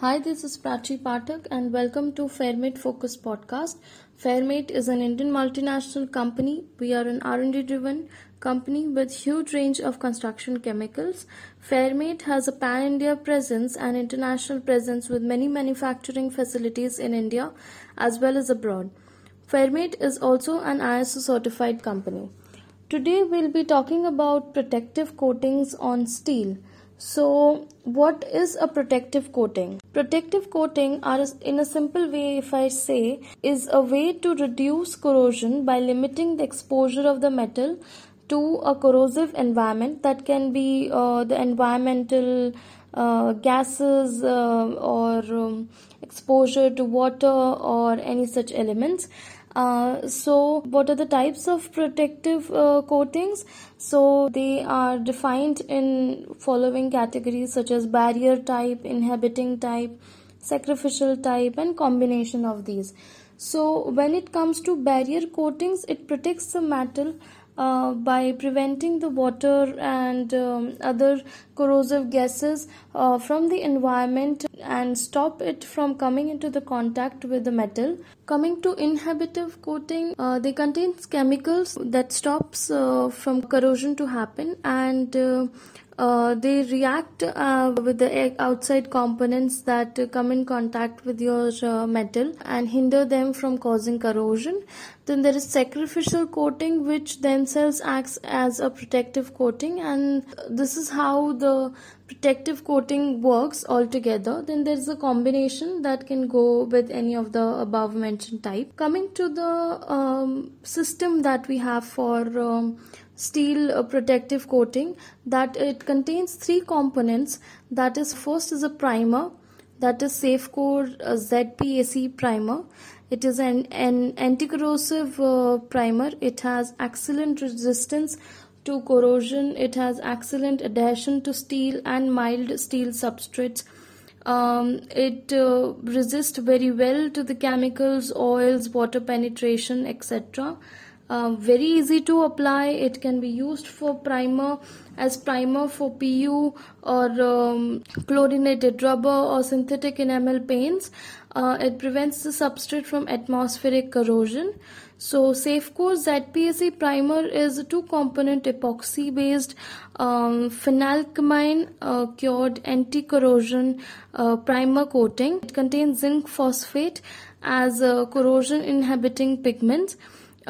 Hi, this is Prachi Pathak and welcome to Fairmate Focus podcast. Fairmate is an Indian multinational company. We are an R&D driven company with huge range of construction chemicals. Fairmate has a pan-India presence and international presence with many manufacturing facilities in India as well as abroad. Fairmate is also an ISO certified company. Today we'll be talking about protective coatings on steel. So, what is a protective coating? Protective coating are in a simple way if I say is a way to reduce corrosion by limiting the exposure of the metal to a corrosive environment that can be uh, the environmental uh, gases uh, or um, exposure to water or any such elements uh, so, what are the types of protective uh, coatings? So, they are defined in following categories such as barrier type, inhibiting type, sacrificial type, and combination of these. So, when it comes to barrier coatings, it protects the metal uh, by preventing the water and um, other corrosive gases uh, from the environment and stop it from coming into the contact with the metal. Coming to inhibitive coating, uh, they contain chemicals that stops uh, from corrosion to happen and uh, uh, they react uh, with the outside components that come in contact with your uh, metal and hinder them from causing corrosion. Then there is sacrificial coating, which themselves acts as a protective coating, and this is how the protective coating works altogether. Then there is a combination that can go with any of the above mentioned type. Coming to the um, system that we have for um, steel uh, protective coating that it contains three components that is first is a primer that is Safecore uh, ZPAC primer it is an, an anti-corrosive uh, primer it has excellent resistance to corrosion. It has excellent adhesion to steel and mild steel substrates. Um, it uh, resists very well to the chemicals oils water penetration etc uh, very easy to apply. It can be used for primer as primer for PU or um, chlorinated rubber or synthetic enamel paints uh, it prevents the substrate from atmospheric corrosion. So Safecore ZPAC primer is a two component epoxy based um, phenalkamine uh, cured anti corrosion uh, primer coating. It contains zinc phosphate as a corrosion inhibiting pigment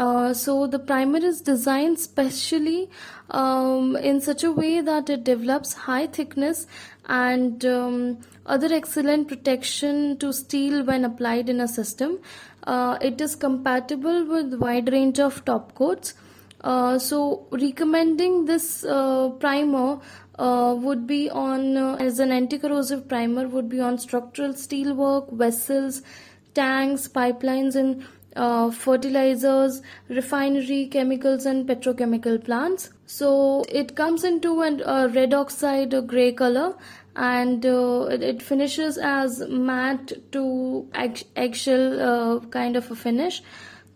uh, so the primer is designed specially um, in such a way that it develops high thickness and um, other excellent protection to steel when applied in a system. Uh, it is compatible with wide range of top coats. Uh, so recommending this uh, primer uh, would be on uh, as an anti-corrosive primer would be on structural steel work, vessels, tanks, pipelines, and uh, fertilizers, refinery chemicals, and petrochemical plants. So it comes into a uh, red oxide gray color and uh, it, it, finishes as matte to egg, eggshell uh, kind of a finish.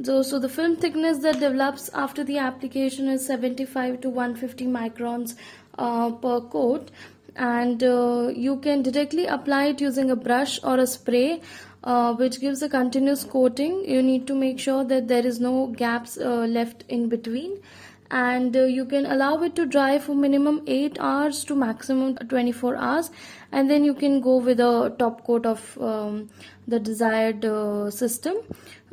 So, so the film thickness that develops after the application is 75 to 150 microns uh, per coat and uh, you can directly apply it using a brush or a spray uh, which gives a continuous coating. You need to make sure that there is no gaps uh, left in between. And uh, you can allow it to dry for minimum 8 hours to maximum 24 hours. And then you can go with a top coat of um, the desired uh, system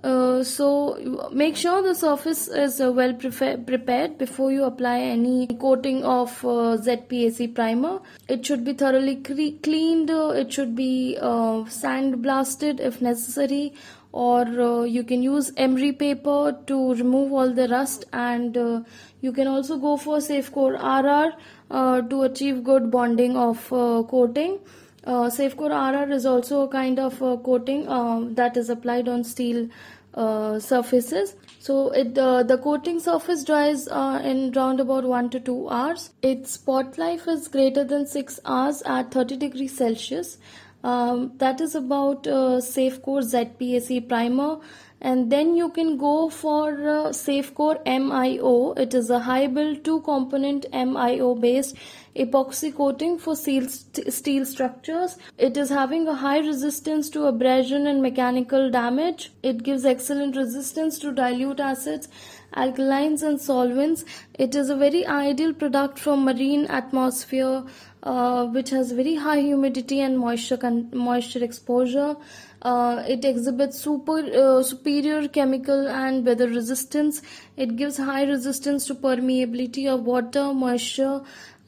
uh, so make sure the surface is uh, well prepared before you apply any coating of uh, ZPAC primer. It should be thoroughly cleaned, uh, it should be uh, sand blasted if necessary or you can use emery paper to remove all the rust and you can also go for Safecore RR to achieve good bonding of coating. Uh, Safecore RR is also a kind of coating uh, that is applied on steel uh, surfaces. So it uh, the coating surface dries uh, in round about 1 to 2 hours. Its pot life is greater than 6 hours at 30 degrees Celsius. Um, that is about uh, Safecore ZPAC primer. And then you can go for uh, Safecore MIO. It is a high build two component MIO based epoxy coating for steel, steel structures. It is having a high resistance to abrasion and mechanical damage. It gives excellent resistance to dilute acids alkalines and solvents it is a very ideal product for marine atmosphere uh, which has very high humidity and moisture moisture exposure. Uh, it exhibits super uh, superior chemical and weather resistance. It gives high resistance to permeability of water moisture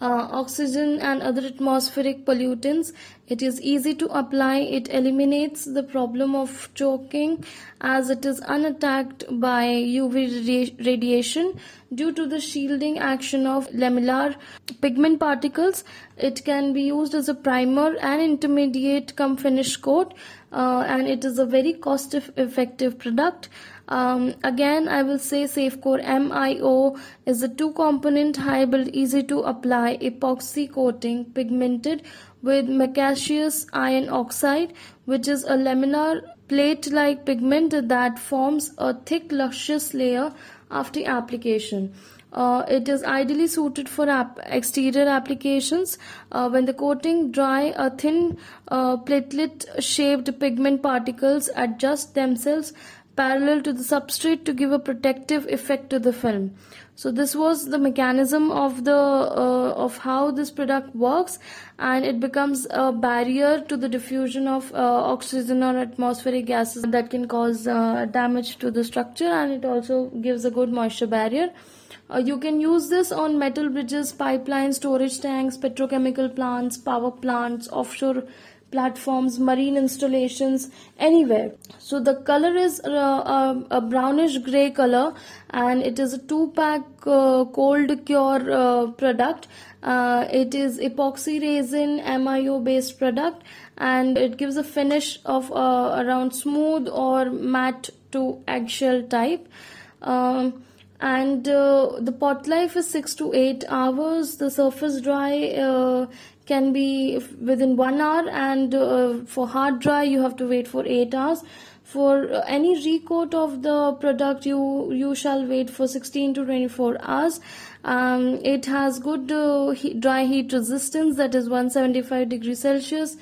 uh, oxygen and other atmospheric pollutants. It is easy to apply. It eliminates the problem of chalking as it is unattacked by UV radiation due to the shielding action of lamellar pigment particles. It can be used as a primer and intermediate come finish coat uh, and it is a very cost effective product. Um, again, I will say Safecore MIO is a two component high build easy to apply epoxy coating pigmented with micaceous iron oxide which is a laminar plate like pigment that forms a thick luscious layer after application. Uh, it is ideally suited for ap exterior applications. Uh, when the coating dry, a thin uh, platelet-shaped pigment particles adjust themselves parallel to the substrate to give a protective effect to the film. So this was the mechanism of the uh, of how this product works, and it becomes a barrier to the diffusion of uh, oxygen or atmospheric gases that can cause uh, damage to the structure, and it also gives a good moisture barrier. Uh, you can use this on metal bridges, pipelines, storage tanks, petrochemical plants, power plants, offshore platforms, marine installations, anywhere. So the color is uh, a, a, brownish gray color and it is a two pack uh, cold cure uh, product. Uh, it is epoxy resin MIO based product and it gives a finish of uh, around smooth or matte to eggshell type. Um, and uh, the pot life is 6 to 8 hours. The surface dry uh, can be within 1 hour. And uh, for hard dry you have to wait for 8 hours. For uh, any recoat of the product you you shall wait for 16 to 24 hours. Um, it has good uh, heat, dry heat resistance that is 175 degrees celsius.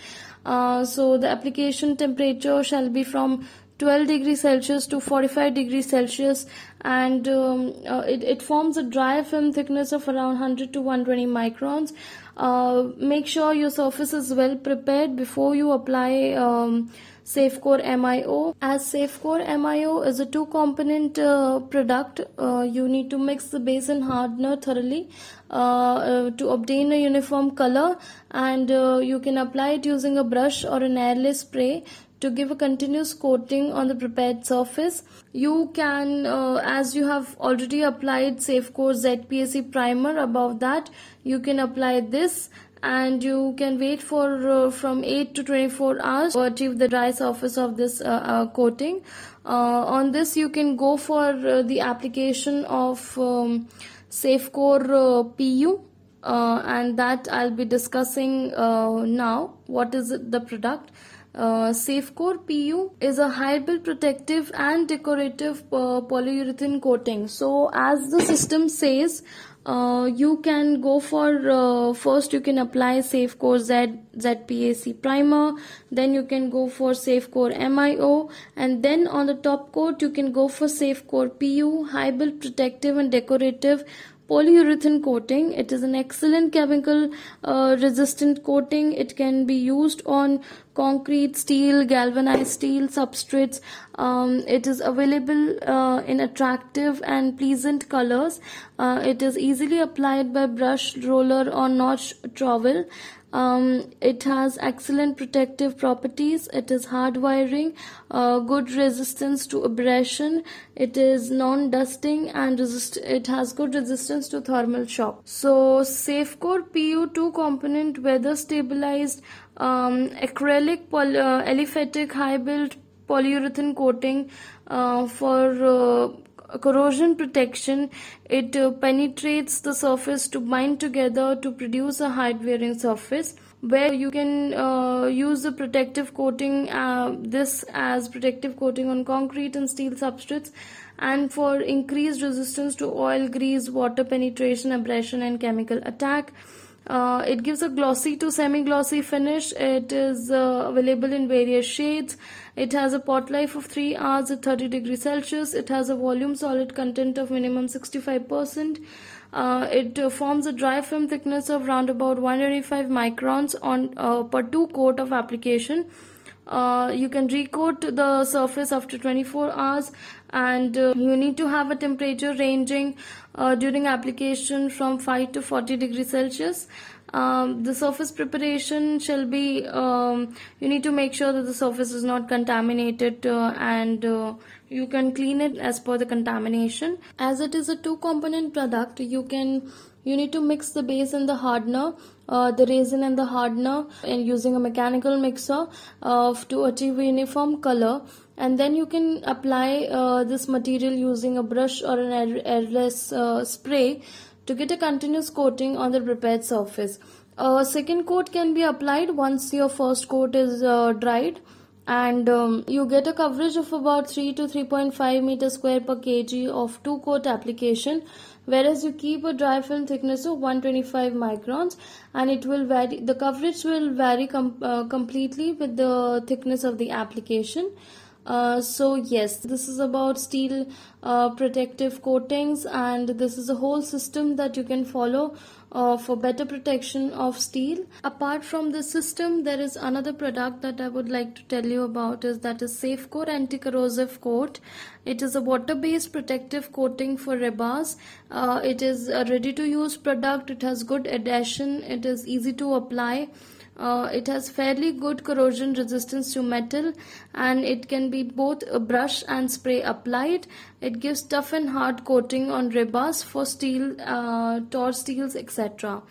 Uh, so the application temperature shall be from 12 degrees Celsius to 45 degrees Celsius and um, uh, it, it forms a dry film thickness of around 100 to 120 microns. Uh, make sure your surface is well prepared before you apply um, Safecore MIO. As Safecore MIO is a two component uh, product, uh, you need to mix the base and hardener thoroughly uh, uh to obtain a uniform color and uh, you can apply it using a brush or an airless spray to give a continuous coating on the prepared surface. You can, uh, as you have already applied Safecore ZPAC primer above that, you can apply this and you can wait for uh, from 8 to 24 hours to achieve the dry surface of this uh, uh coating. Uh, on this you can go for uh, the application of um, Safecore PU and that I'll be discussing now. What is the product? Uh, Safecore PU is a high-build protective and decorative uh, polyurethane coating. So as the system says, uh, you can go for uh, first you can apply Safecore Z ZPAC primer, then you can go for Safecore MIO, and then on the top coat you can go for Safecore PU, build protective and decorative polyurethane coating. It is an excellent chemical uh, resistant coating. It can be used on concrete steel galvanized steel substrates. Um, it is available uh, in attractive and pleasant colors. Uh, it is easily applied by brush roller or notch trowel um, it has excellent protective properties. It is hard wearing, uh, good resistance to abrasion. It is non-dusting and resist. It has good resistance to thermal shock. So Safecore PU2 component weather stabilized um, acrylic poly uh, aliphatic high build polyurethane coating uh, for uh, corrosion protection it uh, penetrates the surface to bind together to produce a hard wearing surface where you can uh, use the protective coating uh, this as protective coating on concrete and steel substrates and for increased resistance to oil grease water penetration abrasion and chemical attack uh, it gives a glossy to semi-glossy finish. It is uh, available in various shades. It has a pot life of 3 hours at 30 degrees Celsius. It has a volume solid content of minimum 65%. Uh, it uh, forms a dry film thickness of round about 185 microns on uh, per 2 coat of application. Uh, you can recoat the surface after 24 hours and uh, you need to have a temperature ranging uh, during application from 5 to 40 degrees Celsius. Um, the surface preparation shall be um, you need to make sure that the surface is not contaminated uh, and uh, you can clean it as per the contamination as it is a two component product you can you need to mix the base and the hardener uh, the resin and the hardener and using a mechanical mixer uh, to achieve a uniform color and then you can apply uh, this material using a brush or an air airless uh, spray to get a continuous coating on the prepared surface. A second coat can be applied once your first coat is uh, dried and um, you get a coverage of about 3 to 3.5 meter square per kg of two coat application whereas you keep a dry film thickness of 125 microns and it will vary the coverage will vary com uh, completely with the thickness of the application uh, so yes this is about steel uh, protective coatings and this is a whole system that you can follow uh, for better protection of steel. Apart from this system there is another product that i would like to tell you about is that is safecore anti-corrosive coat. It is a water based protective coating for rebars. Uh, it is a ready to use product. It has good adhesion. It is easy to apply uh, it has fairly good corrosion resistance to metal and it can be both brush and spray applied. It gives tough and hard coating on rebars for steel, uh, tor steels, etc.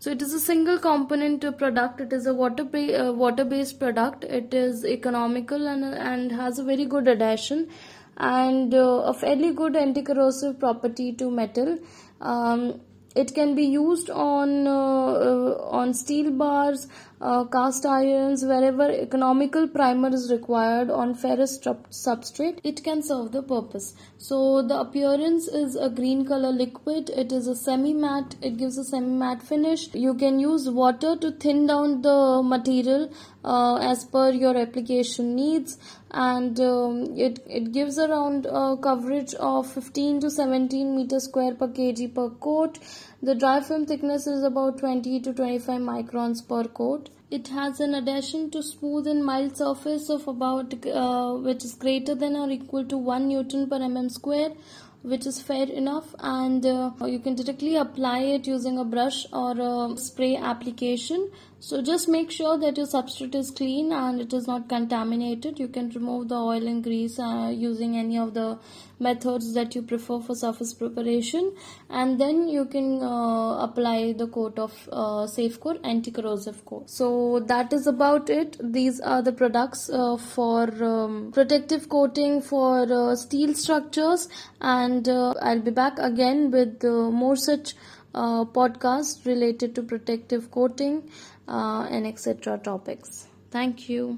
So it is a single component product. It is a water uh, water based product. It is economical and and has a very good adhesion and uh, a fairly good anti-corrosive property to metal. Um, it can be used on uh, uh, on steel bars uh, cast irons wherever economical primer is required on ferrous substrate it can serve the purpose. So the appearance is a green color liquid. It is a semi matte it gives a semi matte finish. You can use water to thin down the material uh, as per your application needs. And um, it, it gives around coverage of 15 to 17 meter square per kg per coat the dry film thickness is about 20 to 25 microns per coat. It has an adhesion to smooth and mild surface of about uh, which is greater than or equal to 1 newton per mm square which is fair enough. And uh, you can directly apply it using a brush or a spray application so just make sure that your substrate is clean and it is not contaminated. You can remove the oil and grease uh, using any of the methods that you prefer for surface preparation. And then you can uh, apply the coat of uh, Safecore anti-corrosive coat. So that is about it. These are the products uh, for um, protective coating for uh, steel structures. And uh, I'll be back again with uh, more such uh, podcasts related to protective coating uh, and etc topics. Thank you